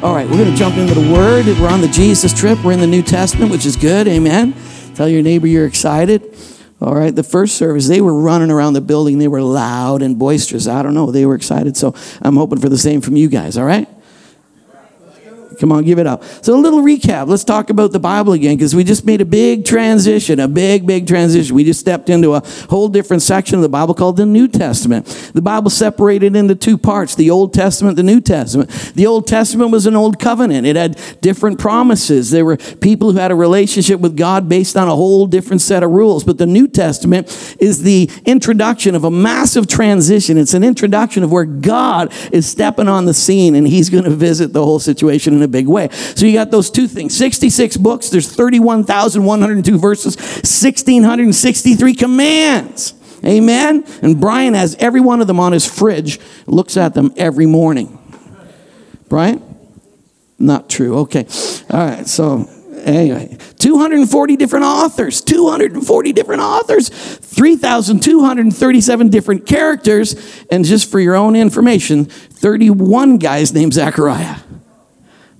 All right, we're going to jump into the Word. We're on the Jesus trip. We're in the New Testament, which is good. Amen. Tell your neighbor you're excited. All right, the first service, they were running around the building. They were loud and boisterous. I don't know. They were excited. So I'm hoping for the same from you guys. All right? Come on, give it up. So, a little recap. Let's talk about the Bible again because we just made a big transition, a big, big transition. We just stepped into a whole different section of the Bible called the New Testament. The Bible separated into two parts the Old Testament, the New Testament. The Old Testament was an old covenant, it had different promises. There were people who had a relationship with God based on a whole different set of rules. But the New Testament is the introduction of a massive transition. It's an introduction of where God is stepping on the scene and he's going to visit the whole situation in a big way. So you got those two things 66 books, there's 31,102 verses, 1,663 commands. Amen? And Brian has every one of them on his fridge, looks at them every morning. Brian? Not true. Okay. All right. So, anyway, 240 different authors, 240 different authors, 3,237 different characters, and just for your own information, 31 guys named Zechariah.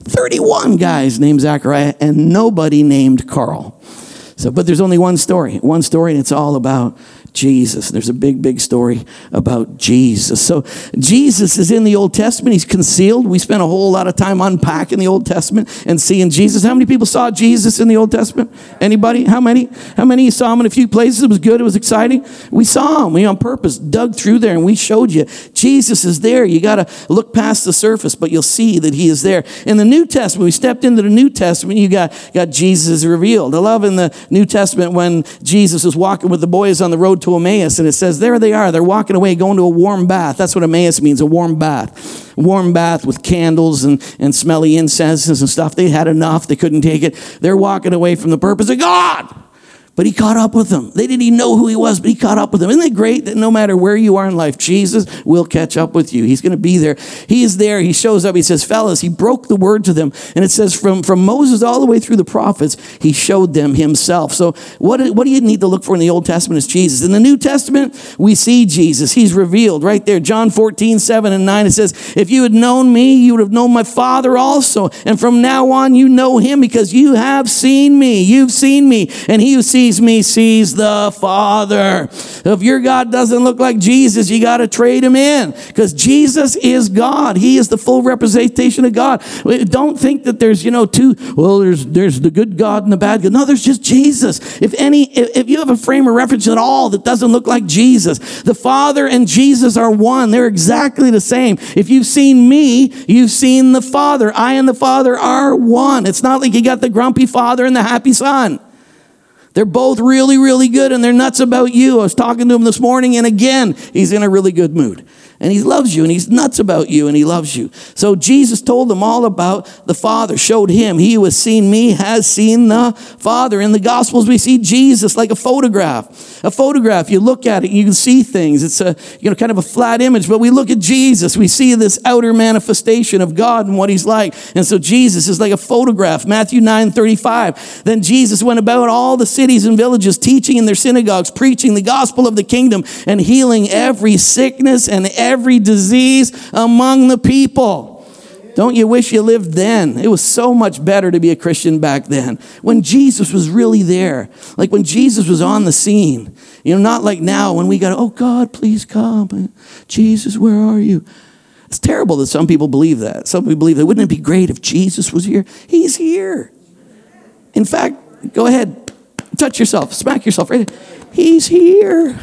31 guys named Zachariah and nobody named Carl. So, but there's only one story, one story, and it's all about Jesus. There's a big, big story about Jesus. So Jesus is in the Old Testament. He's concealed. We spent a whole lot of time unpacking the Old Testament and seeing Jesus. How many people saw Jesus in the Old Testament? Anybody? How many? How many saw him in a few places? It was good. It was exciting. We saw him. We on purpose dug through there and we showed you Jesus is there. You got to look past the surface, but you'll see that he is there. In the New Testament, we stepped into the New Testament. You got got Jesus revealed. I love in the New Testament when Jesus is walking with the boys on the road to Emmaus, and it says, There they are. They're walking away, going to a warm bath. That's what Emmaus means, a warm bath. warm bath with candles and, and smelly incenses and stuff. They had enough. They couldn't take it. They're walking away from the purpose of God. But he caught up with them. They didn't even know who he was, but he caught up with them. Isn't it great that no matter where you are in life, Jesus will catch up with you? He's going to be there. He is there. He shows up. He says, Fellas, he broke the word to them. And it says, from, from Moses all the way through the prophets, he showed them himself. So, what, what do you need to look for in the Old Testament is Jesus. In the New Testament, we see Jesus. He's revealed right there. John 14, 7 and 9, it says, If you had known me, you would have known my Father also. And from now on, you know him because you have seen me. You've seen me. And he who sees me sees the Father. If your God doesn't look like Jesus, you got to trade him in because Jesus is God. He is the full representation of God. Don't think that there's, you know, two, well, there's, there's the good God and the bad God. No, there's just Jesus. If any, if you have a frame of reference at all that doesn't look like Jesus, the Father and Jesus are one. They're exactly the same. If you've seen me, you've seen the Father. I and the Father are one. It's not like you got the grumpy Father and the happy Son. They're both really, really good and they're nuts about you. I was talking to him this morning and again, he's in a really good mood and he loves you and he's nuts about you and he loves you. So Jesus told them all about the Father, showed him. He who has seen me has seen the Father. In the Gospels, we see Jesus like a photograph. A photograph, you look at it, you can see things. It's a, you know, kind of a flat image, but we look at Jesus, we see this outer manifestation of God and what he's like. And so Jesus is like a photograph. Matthew 9 35. Then Jesus went about all the cities and villages, teaching in their synagogues, preaching the gospel of the kingdom, and healing every sickness and every every disease among the people. Don't you wish you lived then? It was so much better to be a Christian back then. When Jesus was really there. Like when Jesus was on the scene. You know, not like now when we got, oh God, please come. Jesus, where are you? It's terrible that some people believe that. Some people believe that. Wouldn't it be great if Jesus was here? He's here. In fact, go ahead, touch yourself, smack yourself right. He's here.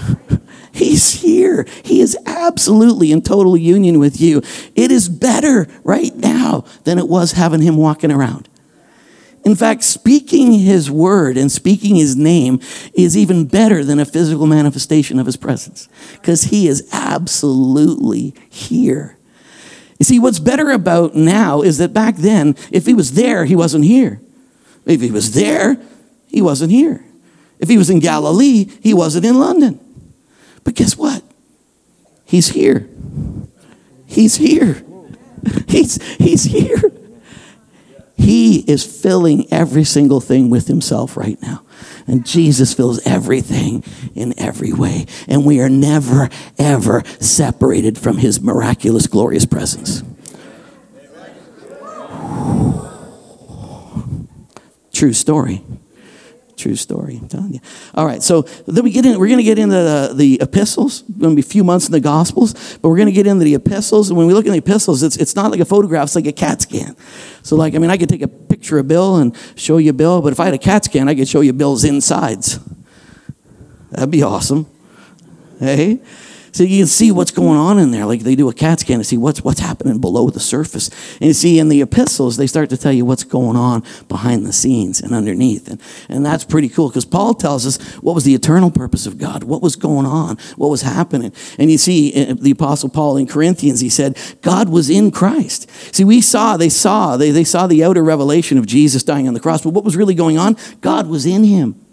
He's here. He is absolutely in total union with you. It is better right now than it was having him walking around. In fact, speaking his word and speaking his name is even better than a physical manifestation of his presence because he is absolutely here. You see, what's better about now is that back then, if he was there, he wasn't here. If he was there, he wasn't here. If he was in Galilee, he wasn't in London. But guess what? He's here. He's here. He's, he's here. He is filling every single thing with himself right now. And Jesus fills everything in every way. And we are never, ever separated from his miraculous, glorious presence. True story. True story, I'm telling you. All right, so then we get in, we're going to get into the, the epistles. Going to be a few months in the Gospels, but we're going to get into the epistles. And when we look at the epistles, it's, it's not like a photograph, it's like a CAT scan. So, like, I mean, I could take a picture of Bill and show you Bill, but if I had a CAT scan, I could show you Bill's insides. That'd be awesome. Hey? So you can see what's going on in there. Like they do a CAT scan to see what's, what's happening below the surface. And you see in the epistles, they start to tell you what's going on behind the scenes and underneath. And, and that's pretty cool because Paul tells us what was the eternal purpose of God, what was going on, what was happening. And you see uh, the apostle Paul in Corinthians, he said, God was in Christ. See, we saw, they saw, they, they saw the outer revelation of Jesus dying on the cross, but what was really going on? God was in him.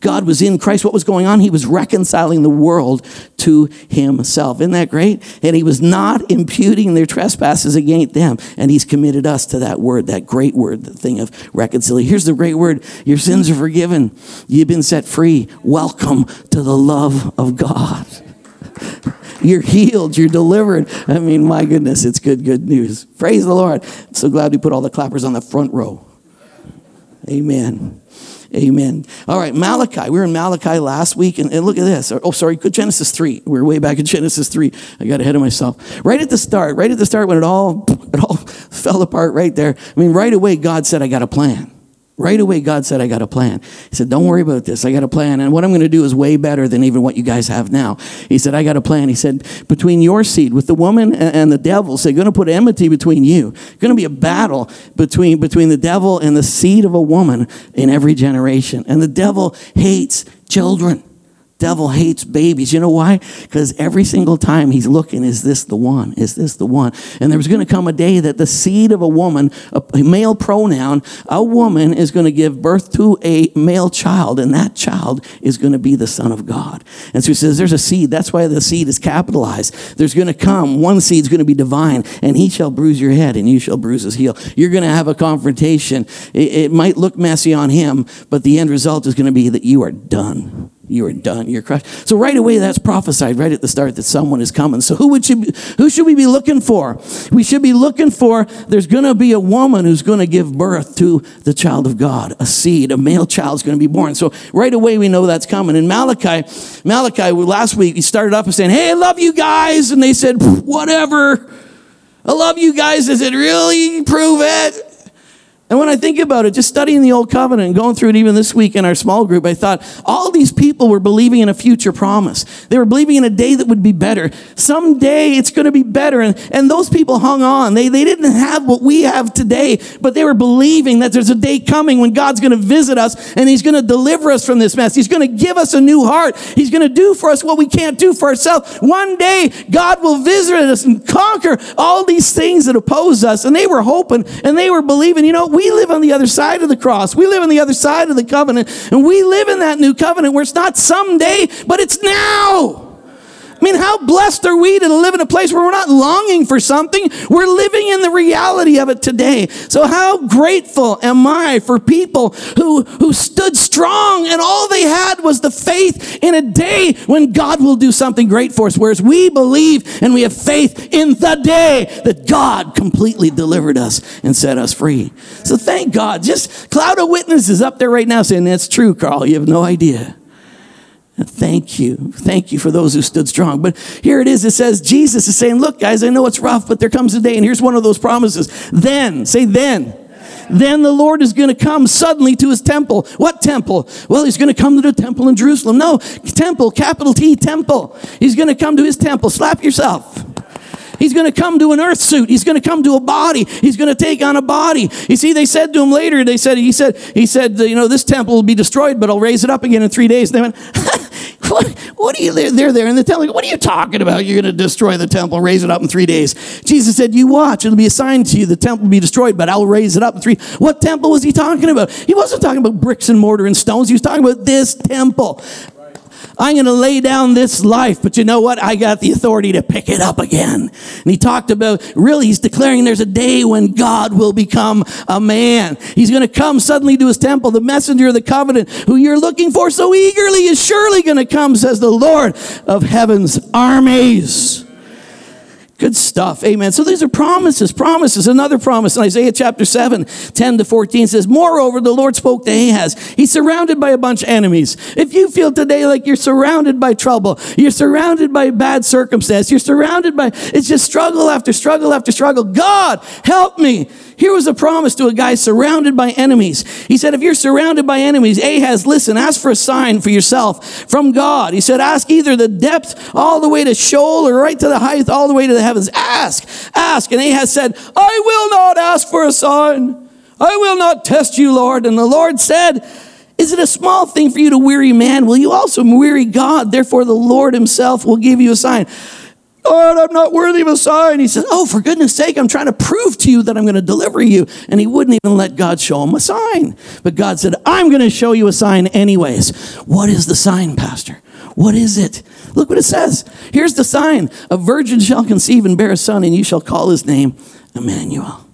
God was in Christ. What was going on? He was reconciling the world to himself. Isn't that great? And he was not imputing their trespasses against them. And he's committed us to that word, that great word, the thing of reconciliation. Here's the great word your sins are forgiven, you've been set free. Welcome to the love of God. You're healed. You're delivered. I mean, my goodness, it's good, good news. Praise the Lord. I'm so glad we put all the clappers on the front row. Amen. Amen. All right, Malachi. We were in Malachi last week, and, and look at this. Oh, sorry, Genesis 3. We are way back in Genesis 3. I got ahead of myself. Right at the start, right at the start when it all, it all fell apart right there. I mean, right away, God said, I got a plan. Right away, God said, I got a plan. He said, Don't worry about this. I got a plan. And what I'm going to do is way better than even what you guys have now. He said, I got a plan. He said, Between your seed, with the woman and the devil, so going to put enmity between you. Going to be a battle between, between the devil and the seed of a woman in every generation. And the devil hates children devil hates babies. You know why? Because every single time he's looking, is this the one? Is this the one? And there's going to come a day that the seed of a woman, a male pronoun, a woman is going to give birth to a male child, and that child is going to be the Son of God. And so he says, There's a seed. That's why the seed is capitalized. There's going to come, one seed's going to be divine, and he shall bruise your head, and you shall bruise his heel. You're going to have a confrontation. It, it might look messy on him, but the end result is going to be that you are done you are done. You're crushed. So right away, that's prophesied right at the start that someone is coming. So who would you, who should we be looking for? We should be looking for. There's going to be a woman who's going to give birth to the child of God, a seed, a male child is going to be born. So right away, we know that's coming. In Malachi, Malachi last week he started off and saying, "Hey, I love you guys," and they said, "Whatever." I love you guys. Does it really prove it? And when I think about it, just studying the Old Covenant and going through it even this week in our small group, I thought all these people were believing in a future promise. They were believing in a day that would be better. Someday it's going to be better. And, and those people hung on. They, they didn't have what we have today, but they were believing that there's a day coming when God's going to visit us and He's going to deliver us from this mess. He's going to give us a new heart. He's going to do for us what we can't do for ourselves. One day God will visit us and conquer all these things that oppose us. And they were hoping and they were believing, you know, we live on the other side of the cross. We live on the other side of the covenant. And we live in that new covenant where it's not someday, but it's now. I mean, how blessed are we to live in a place where we're not longing for something? We're living in the reality of it today. So how grateful am I for people who, who stood strong and all they had was the faith in a day when God will do something great for us. Whereas we believe and we have faith in the day that God completely delivered us and set us free. So thank God. Just cloud of witnesses up there right now saying, that's true, Carl. You have no idea. Thank you. Thank you for those who stood strong. But here it is. It says, Jesus is saying, Look, guys, I know it's rough, but there comes a day. And here's one of those promises. Then, say then. Then the Lord is going to come suddenly to his temple. What temple? Well, he's going to come to the temple in Jerusalem. No, temple, capital T, temple. He's going to come to his temple. Slap yourself. He's going to come to an earth suit. He's going to come to a body. He's going to take on a body. You see, they said to him later, they said, he said, he said, you know, this temple will be destroyed, but I'll raise it up again in three days. And they went, what, what are you, they're, they're there in the temple. What are you talking about? You're going to destroy the temple, raise it up in three days. Jesus said, You watch, it'll be assigned to you. The temple will be destroyed, but I'll raise it up in three. What temple was he talking about? He wasn't talking about bricks and mortar and stones. He was talking about this temple. I'm going to lay down this life, but you know what? I got the authority to pick it up again. And he talked about, really, he's declaring there's a day when God will become a man. He's going to come suddenly to his temple. The messenger of the covenant, who you're looking for so eagerly, is surely going to come, says the Lord of heaven's armies. Good stuff. Amen. So these are promises, promises. Another promise in Isaiah chapter 7, 10 to 14 says, Moreover, the Lord spoke to Ahaz. He's surrounded by a bunch of enemies. If you feel today like you're surrounded by trouble, you're surrounded by bad circumstance, you're surrounded by, it's just struggle after struggle after struggle. God, help me. Here was a promise to a guy surrounded by enemies. He said, if you're surrounded by enemies, Ahaz, listen, ask for a sign for yourself from God. He said, ask either the depth all the way to Sheol or right to the height all the way to the heavens. Ask, ask. And Ahaz said, I will not ask for a sign. I will not test you, Lord. And the Lord said, is it a small thing for you to weary man? Will you also weary God? Therefore, the Lord himself will give you a sign. Lord, I'm not worthy of a sign. He says, Oh, for goodness sake, I'm trying to prove to you that I'm going to deliver you. And he wouldn't even let God show him a sign. But God said, I'm going to show you a sign anyways. What is the sign, Pastor? What is it? Look what it says. Here's the sign A virgin shall conceive and bear a son, and you shall call his name Emmanuel.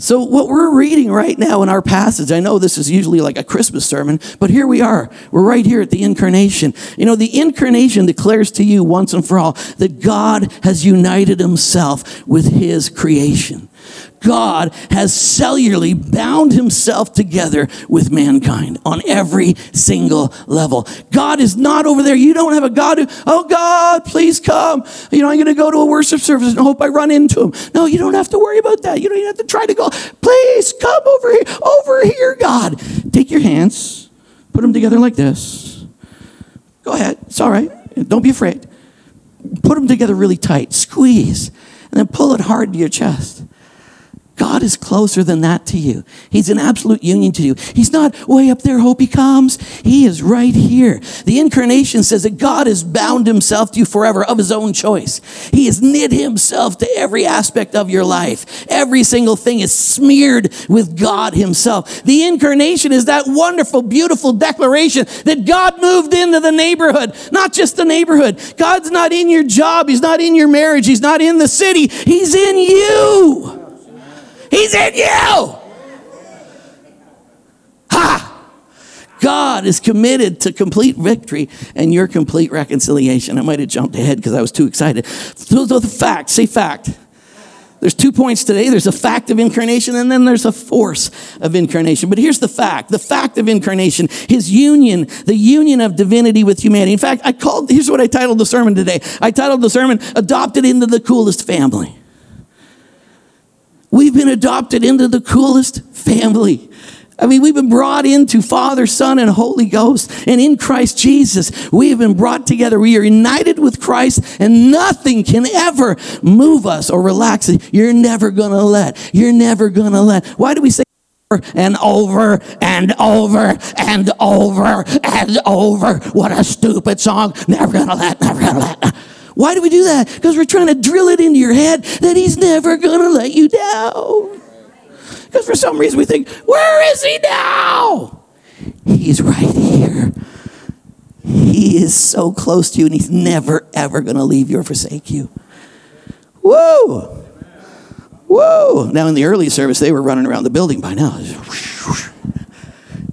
So, what we're reading right now in our passage, I know this is usually like a Christmas sermon, but here we are. We're right here at the incarnation. You know, the incarnation declares to you once and for all that God has united himself with his creation. God has cellularly bound himself together with mankind on every single level. God is not over there. You don't have a God who, oh God, please come. You know, I'm going to go to a worship service and hope I run into him. No, you don't have to worry about that. You don't even have to try to go, please come over here, over here, God. Take your hands, put them together like this. Go ahead. It's all right. Don't be afraid. Put them together really tight. Squeeze. And then pull it hard to your chest. God is closer than that to you. He's in absolute union to you. He's not way up there, hope he comes. He is right here. The incarnation says that God has bound himself to you forever of his own choice. He has knit himself to every aspect of your life. Every single thing is smeared with God himself. The incarnation is that wonderful, beautiful declaration that God moved into the neighborhood, not just the neighborhood. God's not in your job. He's not in your marriage. He's not in the city. He's in you. He's in you. Ha! God is committed to complete victory and your complete reconciliation. I might have jumped ahead because I was too excited. So the fact, say fact. There's two points today. There's a fact of incarnation and then there's a force of incarnation. But here's the fact. The fact of incarnation, his union, the union of divinity with humanity. In fact, I called, here's what I titled the sermon today. I titled the sermon, Adopted into the Coolest Family. We've been adopted into the coolest family. I mean, we've been brought into Father, Son, and Holy Ghost. And in Christ Jesus, we have been brought together. We are united with Christ, and nothing can ever move us or relax it. You're never going to let. You're never going to let. Why do we say over and over and over and over and over? What a stupid song. Never going to let, never going to let. Why do we do that? Because we're trying to drill it into your head that he's never going to let you down. Because for some reason we think, where is he now? He's right here. He is so close to you and he's never, ever going to leave you or forsake you. Whoa. Whoa. Now, in the early service, they were running around the building by now.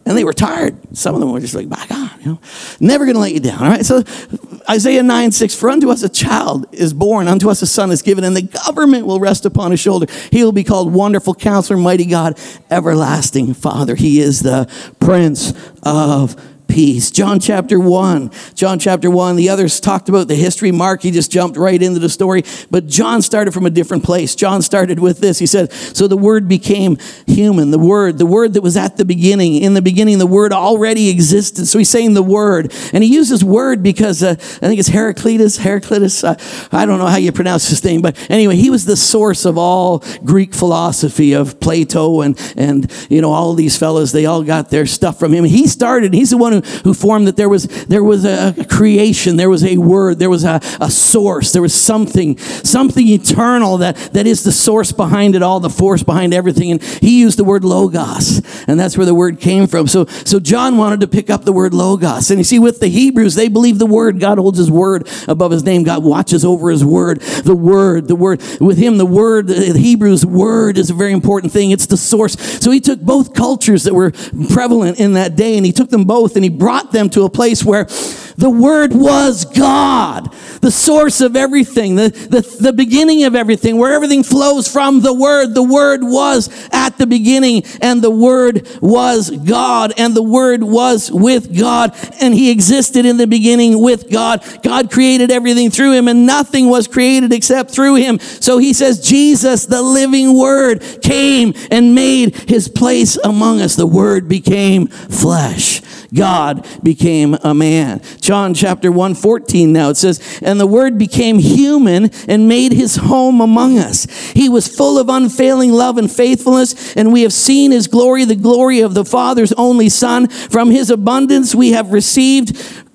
And they were tired. Some of them were just like, my God, know, never going to let you down. All right. So Isaiah 9, 6, for unto us a child is born, unto us a son is given, and the government will rest upon his shoulder. He will be called Wonderful Counselor, Mighty God, Everlasting Father. He is the Prince of peace. John chapter 1. John chapter 1. The others talked about the history. Mark, he just jumped right into the story. But John started from a different place. John started with this. He said, So the Word became human. The Word, the Word that was at the beginning. In the beginning, the Word already existed. So he's saying the Word. And he uses Word because uh, I think it's Heraclitus. Heraclitus. Uh, I don't know how you pronounce his name. But anyway, he was the source of all Greek philosophy of Plato and, and you know, all these fellows. They all got their stuff from him. He started, he's the one who who, formed that there was, there was a creation, there was a word, there was a, a source, there was something, something eternal that, that is the source behind it all, the force behind everything. And he used the word logos, and that's where the word came from. So, so John wanted to pick up the word logos. And you see, with the Hebrews, they believe the word, God holds his word above his name, God watches over his word. The word, the word, with him, the word, the Hebrews word is a very important thing. It's the source. So he took both cultures that were prevalent in that day and he took them both and he brought them to a place where the Word was God, the source of everything, the, the, the beginning of everything, where everything flows from the Word. The Word was at the beginning, and the Word was God, and the Word was with God, and He existed in the beginning with God. God created everything through Him, and nothing was created except through Him. So He says, Jesus, the living Word, came and made His place among us. The Word became flesh. God became a man. John chapter 1 14 now it says, And the word became human and made his home among us. He was full of unfailing love and faithfulness, and we have seen his glory, the glory of the Father's only Son. From his abundance we have received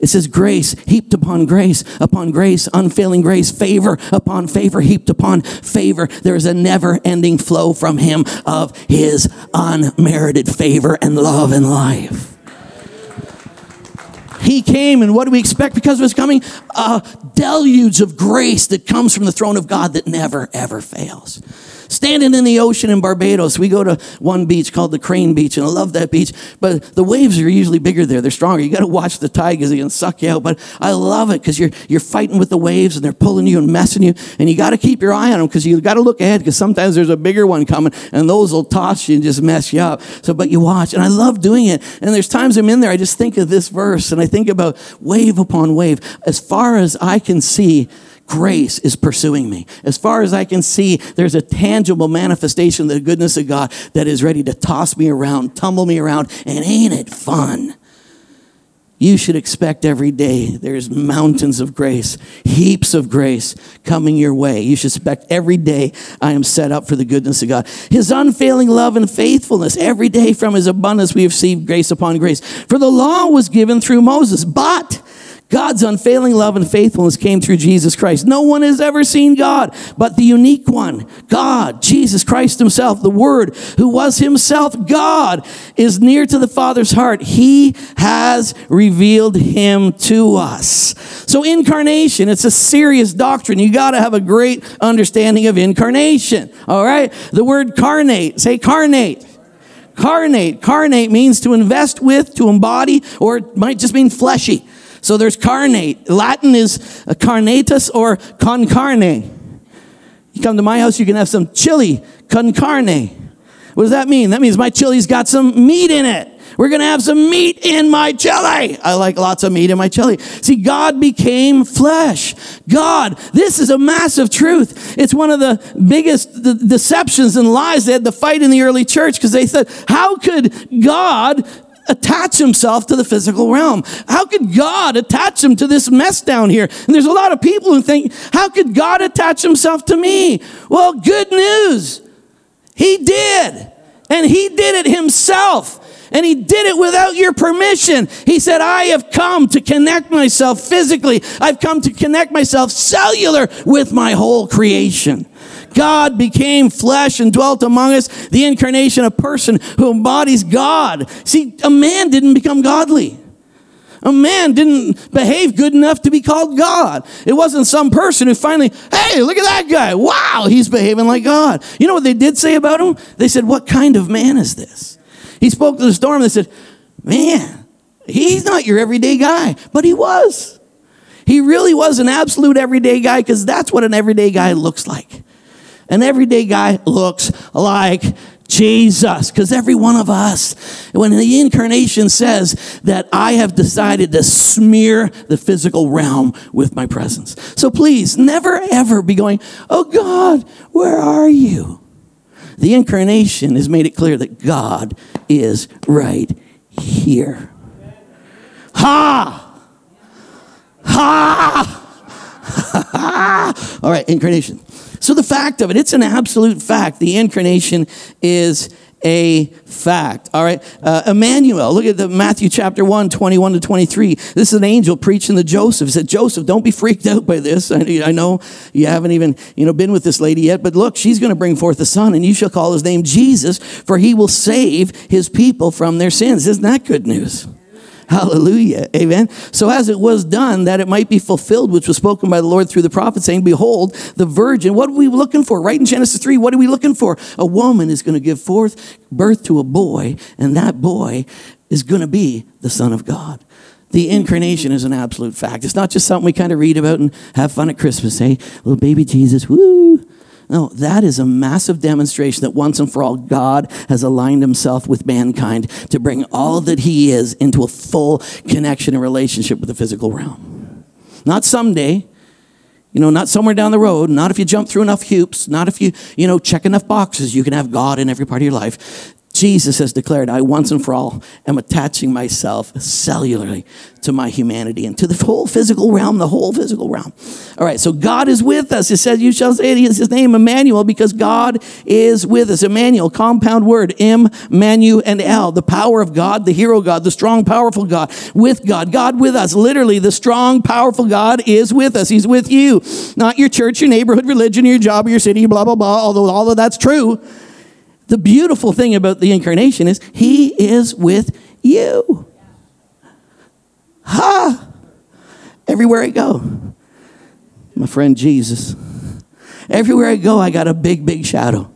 it says grace heaped upon grace, upon grace, unfailing grace, favor upon favor, heaped upon favor. There is a never ending flow from him of his unmerited favor and love and life. He came, and what do we expect because of his coming? A deluge of grace that comes from the throne of God that never, ever fails standing in the ocean in Barbados. We go to one beach called the Crane Beach, and I love that beach. But the waves are usually bigger there. They're stronger. You got to watch the tide because they can suck you out. But I love it because you're you're fighting with the waves and they're pulling you and messing you, and you got to keep your eye on them because you got to look ahead because sometimes there's a bigger one coming, and those will toss you and just mess you up. So, but you watch, and I love doing it. And there's times I'm in there, I just think of this verse, and I think about wave upon wave. As far as I can see grace is pursuing me. As far as I can see, there's a tangible manifestation of the goodness of God that is ready to toss me around, tumble me around, and ain't it fun? You should expect every day there's mountains of grace, heaps of grace coming your way. You should expect every day I am set up for the goodness of God. His unfailing love and faithfulness, every day from his abundance we have received grace upon grace. For the law was given through Moses, but God's unfailing love and faithfulness came through Jesus Christ. No one has ever seen God but the unique one, God, Jesus Christ himself, the Word, who was himself God, is near to the Father's heart. He has revealed him to us. So incarnation, it's a serious doctrine. You got to have a great understanding of incarnation. All right? The word carnate, say carnate. Carnate. Carnate means to invest with, to embody, or it might just mean fleshy. So there's carnate. Latin is uh, carnatus or con carne. You come to my house, you can have some chili con carne. What does that mean? That means my chili's got some meat in it. We're going to have some meat in my chili. I like lots of meat in my chili. See, God became flesh. God, this is a massive truth. It's one of the biggest deceptions and lies they had to fight in the early church because they said, how could God attach himself to the physical realm? How could God attach him to this mess down here? And there's a lot of people who think, how could God attach himself to me? Well, good news. He did. And he did it himself. And he did it without your permission. He said, I have come to connect myself physically. I've come to connect myself cellular with my whole creation. God became flesh and dwelt among us, the incarnation, of a person who embodies God. See, a man didn't become godly. A man didn't behave good enough to be called God. It wasn't some person who finally, hey, look at that guy. Wow, he's behaving like God. You know what they did say about him? They said, what kind of man is this? He spoke to the storm. They said, man, he's not your everyday guy. But he was. He really was an absolute everyday guy because that's what an everyday guy looks like. An everyday guy looks like Jesus, because every one of us, when the incarnation says that I have decided to smear the physical realm with my presence. So please never ever be going, Oh God, where are you? The incarnation has made it clear that God is right here. Ha! Ha! Ha! All right, incarnation. So the fact of it, it's an absolute fact. The incarnation is a fact. All right. Uh, Emmanuel, look at the Matthew chapter 1, 21 to 23. This is an angel preaching to Joseph. He said, Joseph, don't be freaked out by this. I, I know you haven't even, you know, been with this lady yet, but look, she's going to bring forth a son and you shall call his name Jesus, for he will save his people from their sins. Isn't that good news? Hallelujah. Amen. So as it was done, that it might be fulfilled, which was spoken by the Lord through the prophet, saying, Behold, the virgin, what are we looking for? Right in Genesis 3, what are we looking for? A woman is going to give forth birth to a boy, and that boy is going to be the Son of God. The incarnation is an absolute fact. It's not just something we kind of read about and have fun at Christmas, hey? Little baby Jesus, woo. No, that is a massive demonstration that once and for all, God has aligned himself with mankind to bring all that he is into a full connection and relationship with the physical realm. Not someday, you know, not somewhere down the road, not if you jump through enough hoops, not if you, you know, check enough boxes, you can have God in every part of your life. Jesus has declared, I once and for all am attaching myself cellularly to my humanity and to the whole physical realm, the whole physical realm. All right, so God is with us. It says, You shall say his name, Emmanuel, because God is with us. Emmanuel, compound word, M, Manu, and L. The power of God, the hero God, the strong, powerful God, with God, God with us. Literally, the strong, powerful God is with us. He's with you. Not your church, your neighborhood, religion, your job, your city, blah, blah, blah, although all of that's true. The beautiful thing about the incarnation is he is with you. Ha! Everywhere I go, my friend Jesus. Everywhere I go, I got a big, big shadow.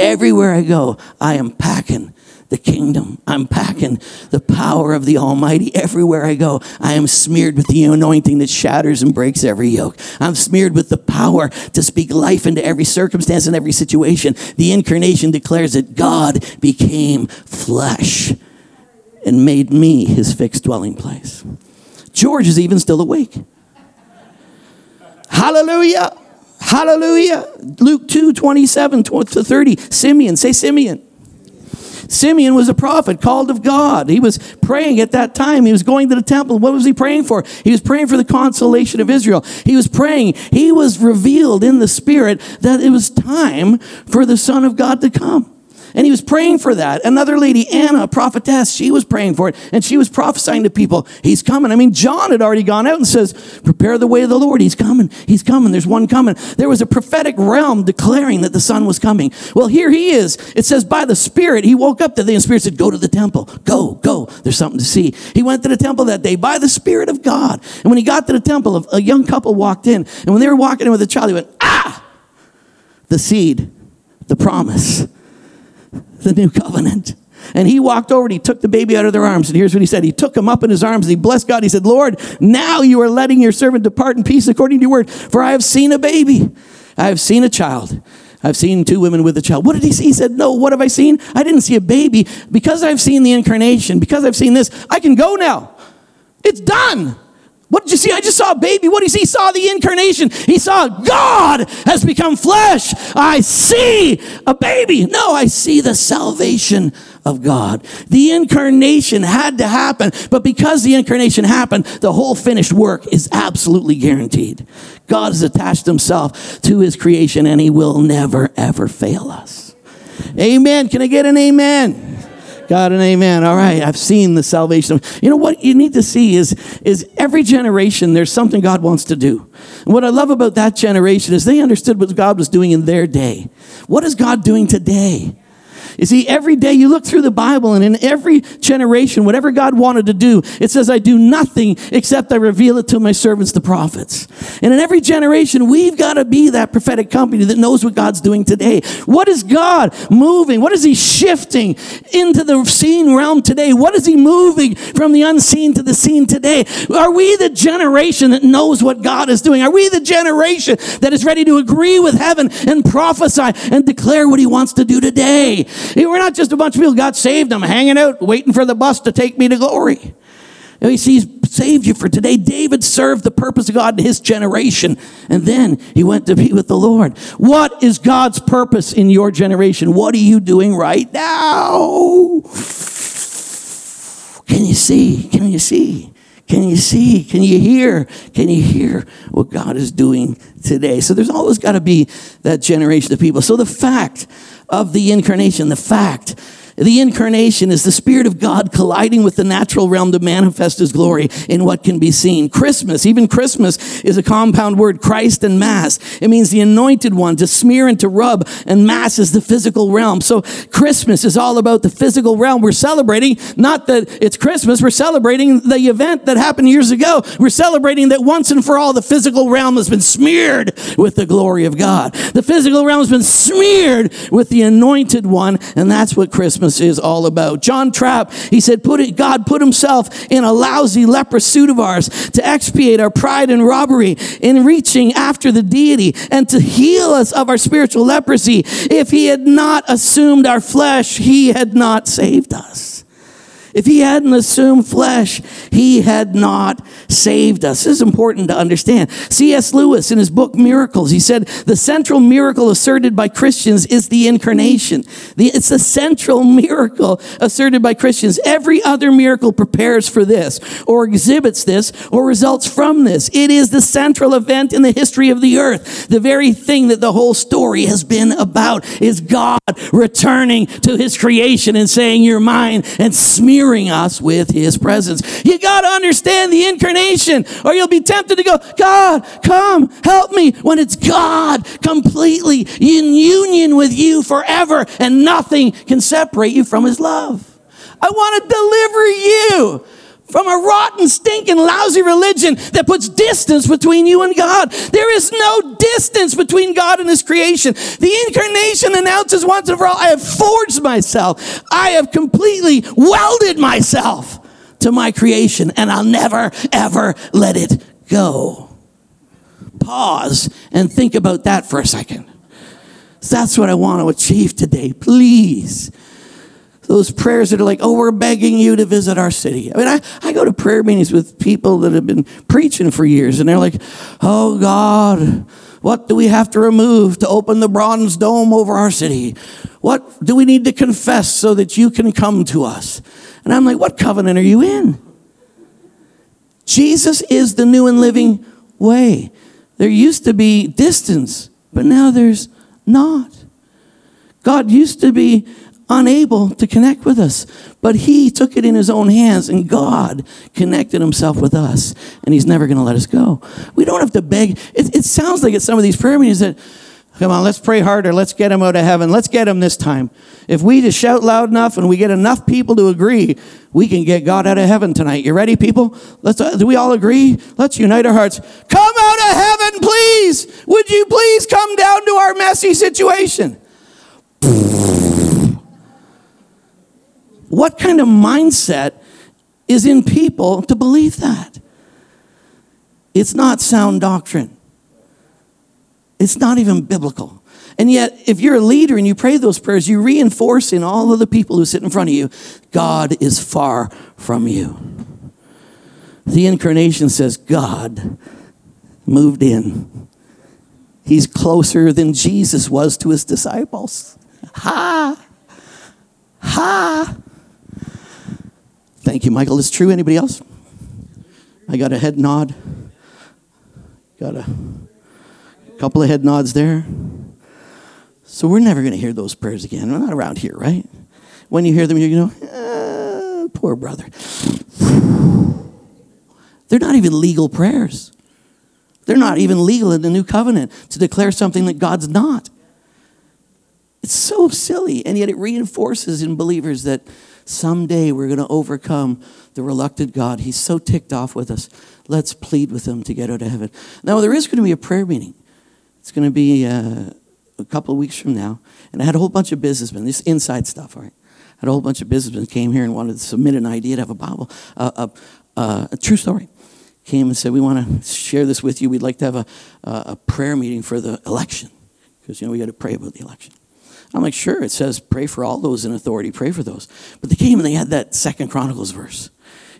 Everywhere I go, I am packing the kingdom. I'm packing the power of the Almighty everywhere I go. I am smeared with the anointing that shatters and breaks every yoke. I'm smeared with the power to speak life into every circumstance and every situation. The incarnation declares that God became flesh and made me his fixed dwelling place. George is even still awake. Hallelujah. Hallelujah. Luke 2 27 to 30. Simeon, say Simeon. Simeon was a prophet called of God. He was praying at that time. He was going to the temple. What was he praying for? He was praying for the consolation of Israel. He was praying. He was revealed in the Spirit that it was time for the Son of God to come. And he was praying for that. Another lady, Anna, a prophetess, she was praying for it. And she was prophesying to people, he's coming. I mean, John had already gone out and says, prepare the way of the Lord. He's coming. He's coming. There's one coming. There was a prophetic realm declaring that the son was coming. Well, here he is. It says by the Spirit, he woke up that day and the Spirit said, go to the temple. Go, go. There's something to see. He went to the temple that day by the Spirit of God. And when he got to the temple, a young couple walked in. And when they were walking in with a child, he went, ah, the seed, the promise the new covenant. And he walked over and he took the baby out of their arms. And here's what he said. He took him up in his arms and he blessed God. He said, Lord, now you are letting your servant depart in peace according to your word. For I have seen a baby. I have seen a child. I've seen two women with a child. What did he see? He said, No, what have I seen? I didn't see a baby. Because I've seen the incarnation, because I've seen this, I can go now. It's done. What did you see? I just saw a baby. What did he see? He saw the incarnation. He saw God has become flesh. I see a baby. No, I see the salvation of God. The incarnation had to happen, but because the incarnation happened, the whole finished work is absolutely guaranteed. God has attached himself to his creation and he will never ever fail us. Amen. Can I get an amen? God and amen. All right, I've seen the salvation. You know what you need to see is, is every generation there's something God wants to do. And what I love about that generation is they understood what God was doing in their day. What is God doing today? You see, every day you look through the Bible, and in every generation, whatever God wanted to do, it says, I do nothing except I reveal it to my servants, the prophets. And in every generation, we've got to be that prophetic company that knows what God's doing today. What is God moving? What is He shifting into the seen realm today? What is He moving from the unseen to the seen today? Are we the generation that knows what God is doing? Are we the generation that is ready to agree with heaven and prophesy and declare what He wants to do today? We're not just a bunch of people got saved. I'm hanging out, waiting for the bus to take me to glory. He He's saved you for today. David served the purpose of God in his generation, and then he went to be with the Lord. What is God's purpose in your generation? What are you doing right now? Can you see? Can you see? Can you see? Can you hear? Can you hear what God is doing today? So there's always got to be that generation of people. So the fact of the incarnation, the fact the incarnation is the Spirit of God colliding with the natural realm to manifest His glory in what can be seen. Christmas, even Christmas, is a compound word, Christ and Mass. It means the anointed one to smear and to rub, and Mass is the physical realm. So Christmas is all about the physical realm. We're celebrating, not that it's Christmas, we're celebrating the event that happened years ago. We're celebrating that once and for all the physical realm has been smeared with the glory of God. The physical realm has been smeared with the anointed one, and that's what Christmas Christmas is all about. John Trapp, he said, put it, God put himself in a lousy leprous suit of ours to expiate our pride and robbery in reaching after the deity and to heal us of our spiritual leprosy. If he had not assumed our flesh, he had not saved us. If he hadn't assumed flesh, he had not saved us. This is important to understand. C.S. Lewis, in his book Miracles, he said, The central miracle asserted by Christians is the incarnation. The, it's the central miracle asserted by Christians. Every other miracle prepares for this, or exhibits this, or results from this. It is the central event in the history of the earth. The very thing that the whole story has been about is God returning to his creation and saying, You're mine, and smearing us with his presence. You got to understand the incarnation, or you'll be tempted to go, God, come, help me, when it's God completely in union with you forever, and nothing can separate you from his love. I want to deliver you from a rotten, stinking, lousy religion that puts distance between you and God. There is no distance between God and His creation. The incarnation announces once and for all I have forged myself, I have completely welded myself to my creation, and I'll never, ever let it go. Pause and think about that for a second. That's what I want to achieve today. Please those prayers that are like, oh, we're begging you to visit our city. I mean, I, I go to prayer meetings with people that have been preaching for years, and they're like, oh, God, what do we have to remove to open the bronze dome over our city? What do we need to confess so that you can come to us? And I'm like, what covenant are you in? Jesus is the new and living way. There used to be distance, but now there's not. God used to be unable to connect with us. But he took it in his own hands and God connected himself with us. And he's never going to let us go. We don't have to beg. It, it, sounds like at some of these prayer meetings that, come on, let's pray harder. Let's get him out of heaven. Let's get him this time. If we just shout loud enough and we get enough people to agree, we can get God out of heaven tonight. You ready, people? Let's, uh, do we all agree? Let's unite our hearts. Come out of heaven, please. Would you please come down to our messy situation? What kind of mindset is in people to believe that? It's not sound doctrine. It's not even biblical. And yet, if you're a leader and you pray those prayers, you reinforce in all of the people who sit in front of you, God is far from you. The incarnation says God moved in. He's closer than Jesus was to his disciples. Ha! Ha! Thank you, Michael. Is true? Anybody else? I got a head nod. Got a couple of head nods there. So we're never going to hear those prayers again. We're not around here, right? When you hear them, you know, ah, poor brother. They're not even legal prayers. They're not even legal in the new covenant to declare something that God's not. It's so silly, and yet it reinforces in believers that Someday we're going to overcome the reluctant God. He's so ticked off with us. Let's plead with him to get out of heaven. Now, there is going to be a prayer meeting. It's going to be uh, a couple of weeks from now. And I had a whole bunch of businessmen, this inside stuff, all right? I had a whole bunch of businessmen came here and wanted to submit an idea to have a Bible, uh, uh, a true story. Came and said, We want to share this with you. We'd like to have a, a prayer meeting for the election because, you know, we got to pray about the election. I'm like, sure, it says pray for all those in authority, pray for those. But they came and they had that second Chronicles verse.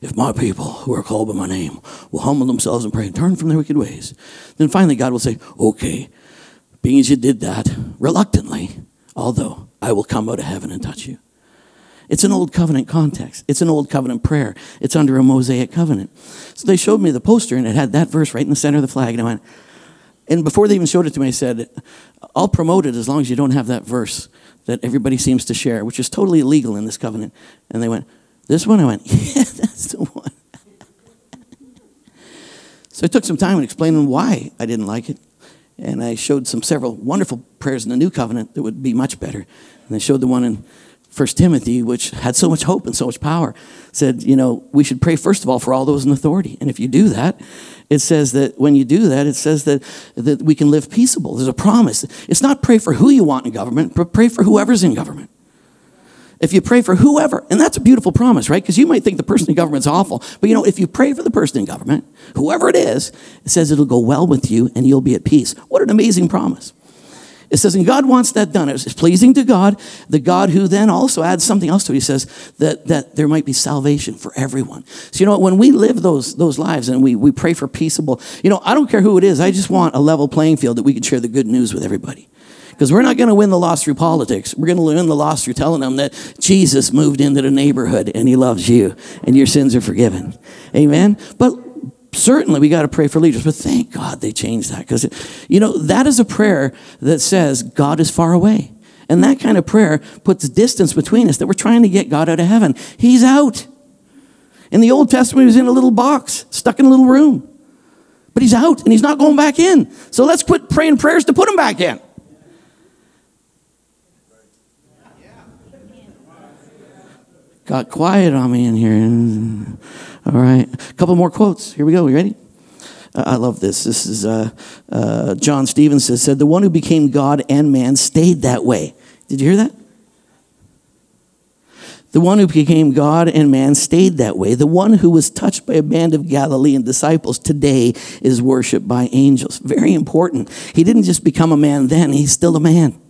If my people who are called by my name will humble themselves and pray and turn from their wicked ways, then finally God will say, okay, being as you did that reluctantly, although I will come out of heaven and touch you. It's an old covenant context. It's an old covenant prayer. It's under a Mosaic covenant. So they showed me the poster and it had that verse right in the center of the flag. And I went, and before they even showed it to me, I said, I'll promote it as long as you don't have that verse that everybody seems to share, which is totally illegal in this covenant. And they went, This one? I went, Yeah, that's the one. so I took some time in explaining why I didn't like it. And I showed some several wonderful prayers in the new covenant that would be much better. And I showed the one in First Timothy, which had so much hope and so much power, said, you know, we should pray first of all for all those in authority. And if you do that, it says that when you do that, it says that, that we can live peaceable. There's a promise. It's not pray for who you want in government, but pray for whoever's in government. If you pray for whoever, and that's a beautiful promise, right? Because you might think the person in government's awful, but you know, if you pray for the person in government, whoever it is, it says it'll go well with you and you'll be at peace. What an amazing promise. It says, and God wants that done. It's pleasing to God, the God who then also adds something else to it. He says that, that there might be salvation for everyone. So, you know, when we live those, those lives and we, we pray for peaceable, you know, I don't care who it is. I just want a level playing field that we can share the good news with everybody. Because we're not going to win the loss through politics. We're going to win the loss through telling them that Jesus moved into the neighborhood and he loves you and your sins are forgiven. Amen? But certainly we got to pray for leaders, but thank God they changed that because, you know, that is a prayer that says God is far away. And that kind of prayer puts distance between us that we're trying to get God out of heaven. He's out. In the Old Testament, he was in a little box, stuck in a little room. But he's out and he's not going back in. So let's quit praying prayers to put him back in. Got quiet on me in here. All right. A couple more quotes. Here we go. You ready? Uh, I love this. This is uh, uh, John Stevens says, said, The one who became God and man stayed that way. Did you hear that? The one who became God and man stayed that way. The one who was touched by a band of Galilean disciples today is worshiped by angels. Very important. He didn't just become a man then, he's still a man.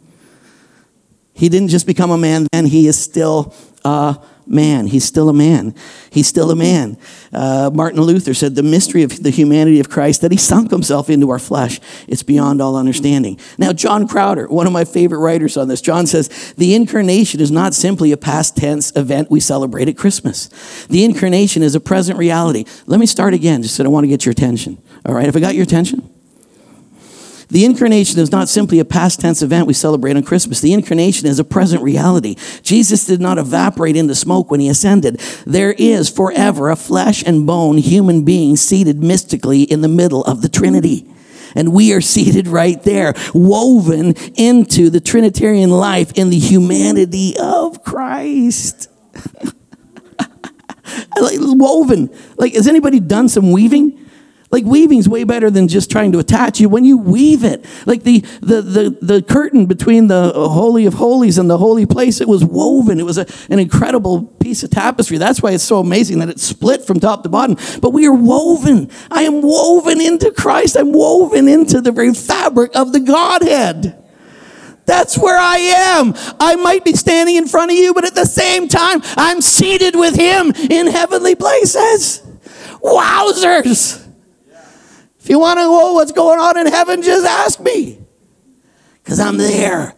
He didn't just become a man then, he is still a man. He's still a man. He's still a man. Uh, Martin Luther said, The mystery of the humanity of Christ, that he sunk himself into our flesh, it's beyond all understanding. Now, John Crowder, one of my favorite writers on this, John says, The incarnation is not simply a past tense event we celebrate at Christmas. The incarnation is a present reality. Let me start again, just so I want to get your attention. All right, have I got your attention? The incarnation is not simply a past tense event we celebrate on Christmas. The incarnation is a present reality. Jesus did not evaporate into smoke when he ascended. There is forever a flesh and bone human being seated mystically in the middle of the Trinity. And we are seated right there, woven into the Trinitarian life in the humanity of Christ. like, woven. Like, has anybody done some weaving? Like weaving's way better than just trying to attach you when you weave it. Like the the the, the curtain between the holy of holies and the holy place, it was woven. It was a, an incredible piece of tapestry. That's why it's so amazing that it split from top to bottom. But we are woven. I am woven into Christ. I'm woven into the very fabric of the Godhead. That's where I am. I might be standing in front of you, but at the same time, I'm seated with Him in heavenly places. Wowzers! If you want to know what's going on in heaven, just ask me. Because I'm there,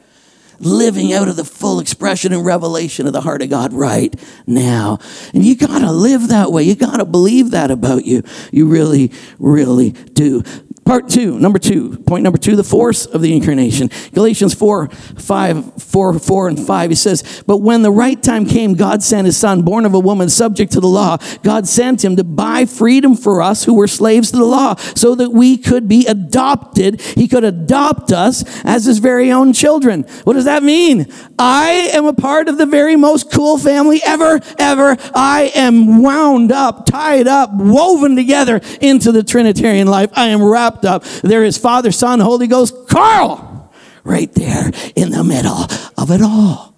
living out of the full expression and revelation of the heart of God right now. And you got to live that way. You got to believe that about you. You really, really do. Part two, number two, point number two, the force of the incarnation. Galatians 4, 5, 4, 4, and 5, he says, But when the right time came, God sent his son, born of a woman, subject to the law. God sent him to buy freedom for us who were slaves to the law, so that we could be adopted. He could adopt us as his very own children. What does that mean? I am a part of the very most cool family ever, ever. I am wound up, tied up, woven together into the Trinitarian life. I am wrapped up. There is Father, Son, Holy Ghost, Carl, right there in the middle of it all.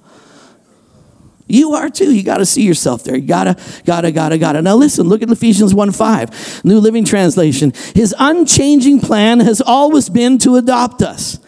You are too. You got to see yourself there. You gotta, gotta, gotta, gotta. Now listen, look at Ephesians 1 5, New Living Translation. His unchanging plan has always been to adopt us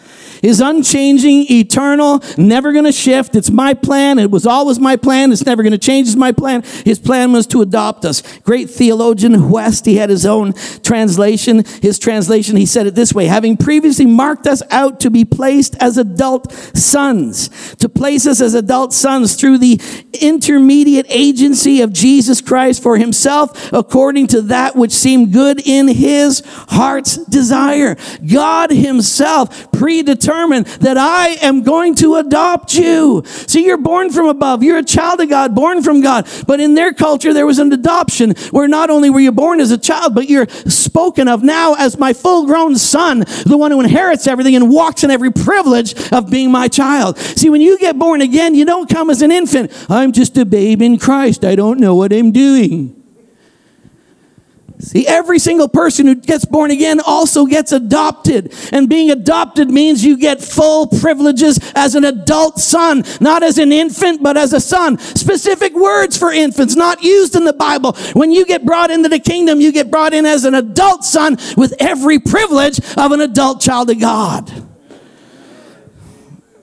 is unchanging, eternal, never going to shift. It's my plan. It was always my plan. It's never going to change. It's my plan. His plan was to adopt us. Great theologian Wuest, he had his own translation. His translation, he said it this way having previously marked us out to be placed as adult sons, to place us as adult sons through the intermediate agency of Jesus Christ for himself, according to that which seemed good in his heart's desire. God himself predetermined that I am going to adopt you. See, you're born from above. You're a child of God, born from God. But in their culture, there was an adoption where not only were you born as a child, but you're spoken of now as my full grown son, the one who inherits everything and walks in every privilege of being my child. See, when you get born again, you don't come as an infant. I'm just a babe in Christ. I don't know what I'm doing. See, every single person who gets born again also gets adopted. And being adopted means you get full privileges as an adult son, not as an infant, but as a son. Specific words for infants, not used in the Bible. When you get brought into the kingdom, you get brought in as an adult son with every privilege of an adult child of God.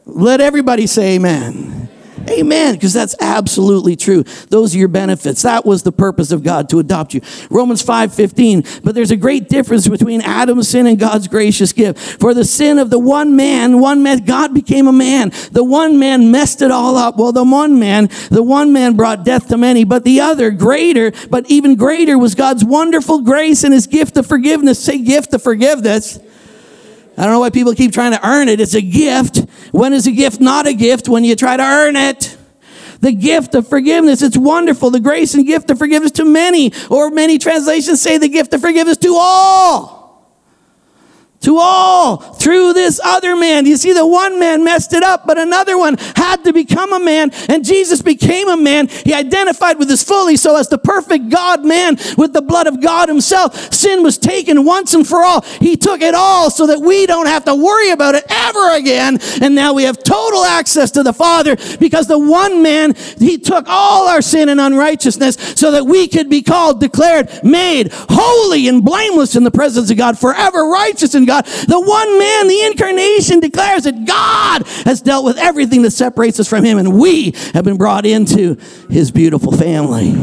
Let everybody say amen. Amen, because that's absolutely true. Those are your benefits. That was the purpose of God to adopt you. Romans 5:15. But there's a great difference between Adam's sin and God's gracious gift. For the sin of the one man, one man, God became a man. The one man messed it all up. Well, the one man, the one man brought death to many, but the other, greater, but even greater was God's wonderful grace and his gift of forgiveness. Say gift of forgiveness. I don't know why people keep trying to earn it. It's a gift. When is a gift not a gift? When you try to earn it. The gift of forgiveness. It's wonderful. The grace and gift of forgiveness to many. Or many translations say the gift of forgiveness to all to all through this other man. You see, the one man messed it up, but another one had to become a man, and Jesus became a man. He identified with us fully, so as the perfect God man with the blood of God himself, sin was taken once and for all. He took it all so that we don't have to worry about it ever again. And now we have total access to the Father because the one man, he took all our sin and unrighteousness so that we could be called, declared, made holy and blameless in the presence of God, forever righteous in God. The one man, the incarnation declares that God has dealt with everything that separates us from him and we have been brought into his beautiful family.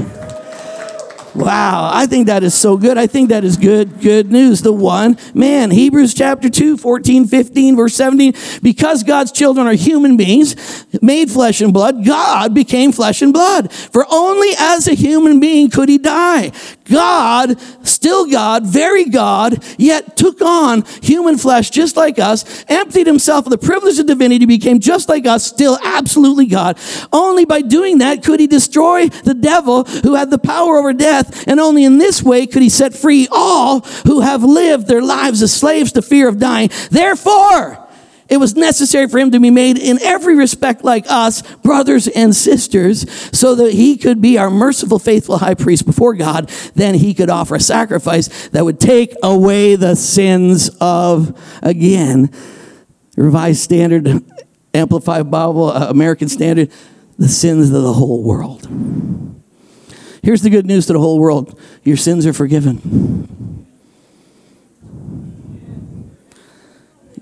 Wow, I think that is so good. I think that is good, good news. The one man, Hebrews chapter 2, 14, 15, verse 17. Because God's children are human beings, made flesh and blood, God became flesh and blood. For only as a human being could he die. God, still God, very God, yet took on human flesh just like us, emptied himself of the privilege of divinity, became just like us, still absolutely God. Only by doing that could he destroy the devil who had the power over death, and only in this way could he set free all who have lived their lives as slaves to fear of dying. Therefore, it was necessary for him to be made in every respect like us, brothers and sisters, so that he could be our merciful, faithful high priest before God. Then he could offer a sacrifice that would take away the sins of, again, Revised Standard, Amplified Bible, uh, American Standard, the sins of the whole world. Here's the good news to the whole world your sins are forgiven.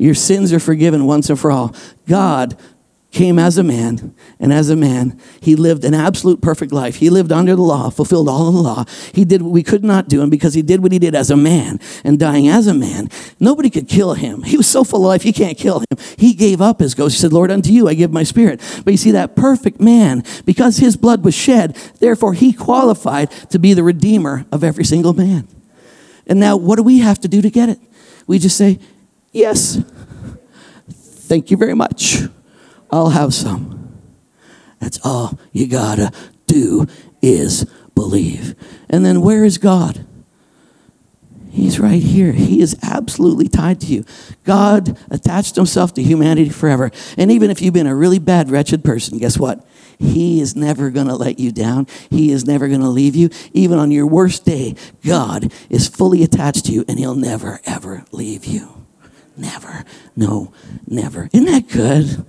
Your sins are forgiven once and for all. God came as a man, and as a man, he lived an absolute perfect life. He lived under the law, fulfilled all of the law. He did what we could not do, and because he did what he did as a man and dying as a man, nobody could kill him. He was so full of life, you can't kill him. He gave up his ghost. He said, Lord, unto you I give my spirit. But you see, that perfect man, because his blood was shed, therefore he qualified to be the redeemer of every single man. And now, what do we have to do to get it? We just say, Yes. Thank you very much. I'll have some. That's all you gotta do is believe. And then where is God? He's right here. He is absolutely tied to you. God attached himself to humanity forever. And even if you've been a really bad, wretched person, guess what? He is never going to let you down. He is never going to leave you. Even on your worst day, God is fully attached to you and he'll never, ever leave you. Never. No, never. Isn't that good?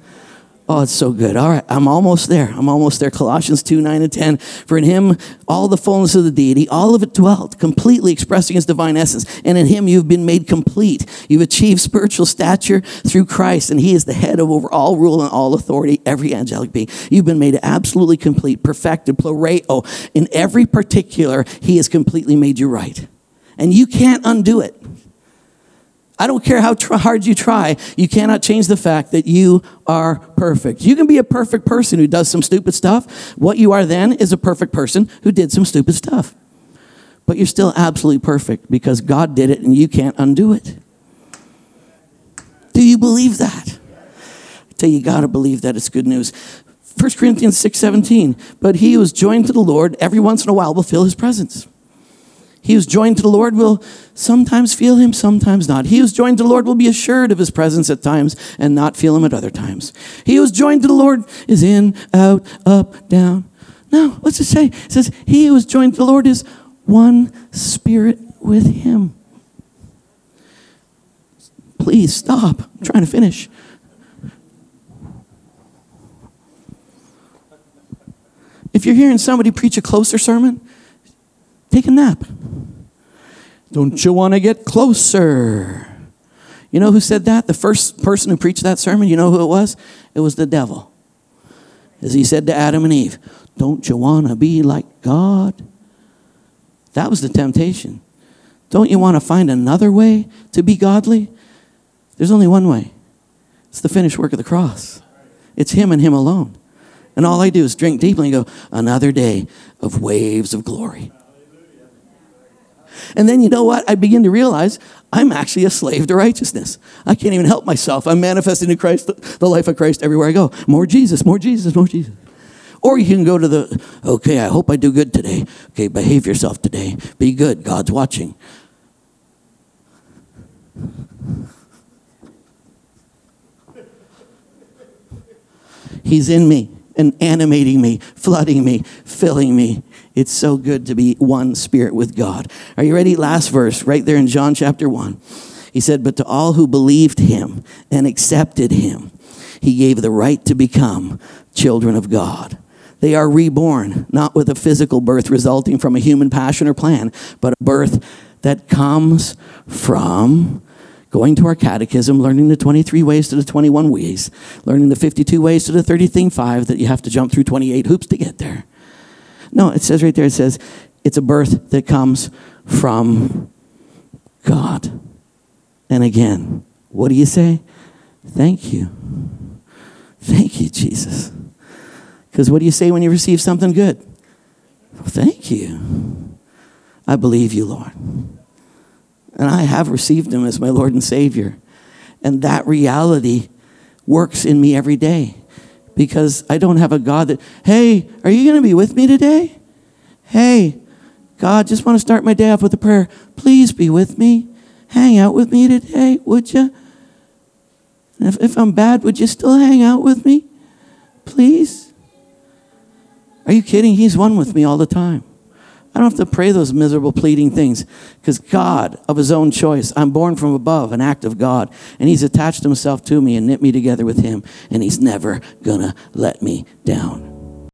Oh, it's so good. All right, I'm almost there. I'm almost there. Colossians 2 9 and 10. For in him, all the fullness of the deity, all of it dwelt, completely expressing his divine essence. And in him, you've been made complete. You've achieved spiritual stature through Christ, and he is the head of over all rule and all authority, every angelic being. You've been made absolutely complete, perfected, pleroo. In every particular, he has completely made you right. And you can't undo it. I don't care how hard you try, you cannot change the fact that you are perfect. You can be a perfect person who does some stupid stuff. What you are then is a perfect person who did some stupid stuff. But you're still absolutely perfect because God did it and you can't undo it. Do you believe that? I tell you, you got to believe that. It's good news. 1 Corinthians 6 17. But he who is joined to the Lord every once in a while will feel his presence. He who's joined to the Lord will sometimes feel him, sometimes not. He who's joined to the Lord will be assured of his presence at times and not feel him at other times. He who's joined to the Lord is in, out, up, down. No, what's it say? It says, He who is joined to the Lord is one spirit with him. Please stop. I'm trying to finish. If you're hearing somebody preach a closer sermon, take a nap. Don't you want to get closer? You know who said that? The first person who preached that sermon, you know who it was? It was the devil. As he said to Adam and Eve, Don't you want to be like God? That was the temptation. Don't you want to find another way to be godly? There's only one way it's the finished work of the cross, it's Him and Him alone. And all I do is drink deeply and go, Another day of waves of glory. And then you know what? I begin to realize I'm actually a slave to righteousness. I can't even help myself. I'm manifesting in Christ, the life of Christ everywhere I go. More Jesus, more Jesus, more Jesus. Or you can go to the, okay, I hope I do good today. Okay, behave yourself today. Be good. God's watching. He's in me and animating me, flooding me, filling me. It's so good to be one spirit with God. Are you ready? Last verse, right there in John chapter 1. He said, But to all who believed him and accepted him, he gave the right to become children of God. They are reborn, not with a physical birth resulting from a human passion or plan, but a birth that comes from going to our catechism, learning the 23 ways to the 21 ways, learning the 52 ways to the 30 thing 5 that you have to jump through 28 hoops to get there. No, it says right there, it says it's a birth that comes from God. And again, what do you say? Thank you. Thank you, Jesus. Because what do you say when you receive something good? Thank you. I believe you, Lord. And I have received him as my Lord and Savior. And that reality works in me every day because I don't have a God that, hey, are you going to be with me today? Hey, God, just want to start my day off with a prayer. Please be with me. Hang out with me today, would you? If, if I'm bad, would you still hang out with me? Please? Are you kidding? He's one with me all the time. I don't have to pray those miserable pleading things because God, of His own choice, I'm born from above, an act of God, and He's attached Himself to me and knit me together with Him, and He's never gonna let me down.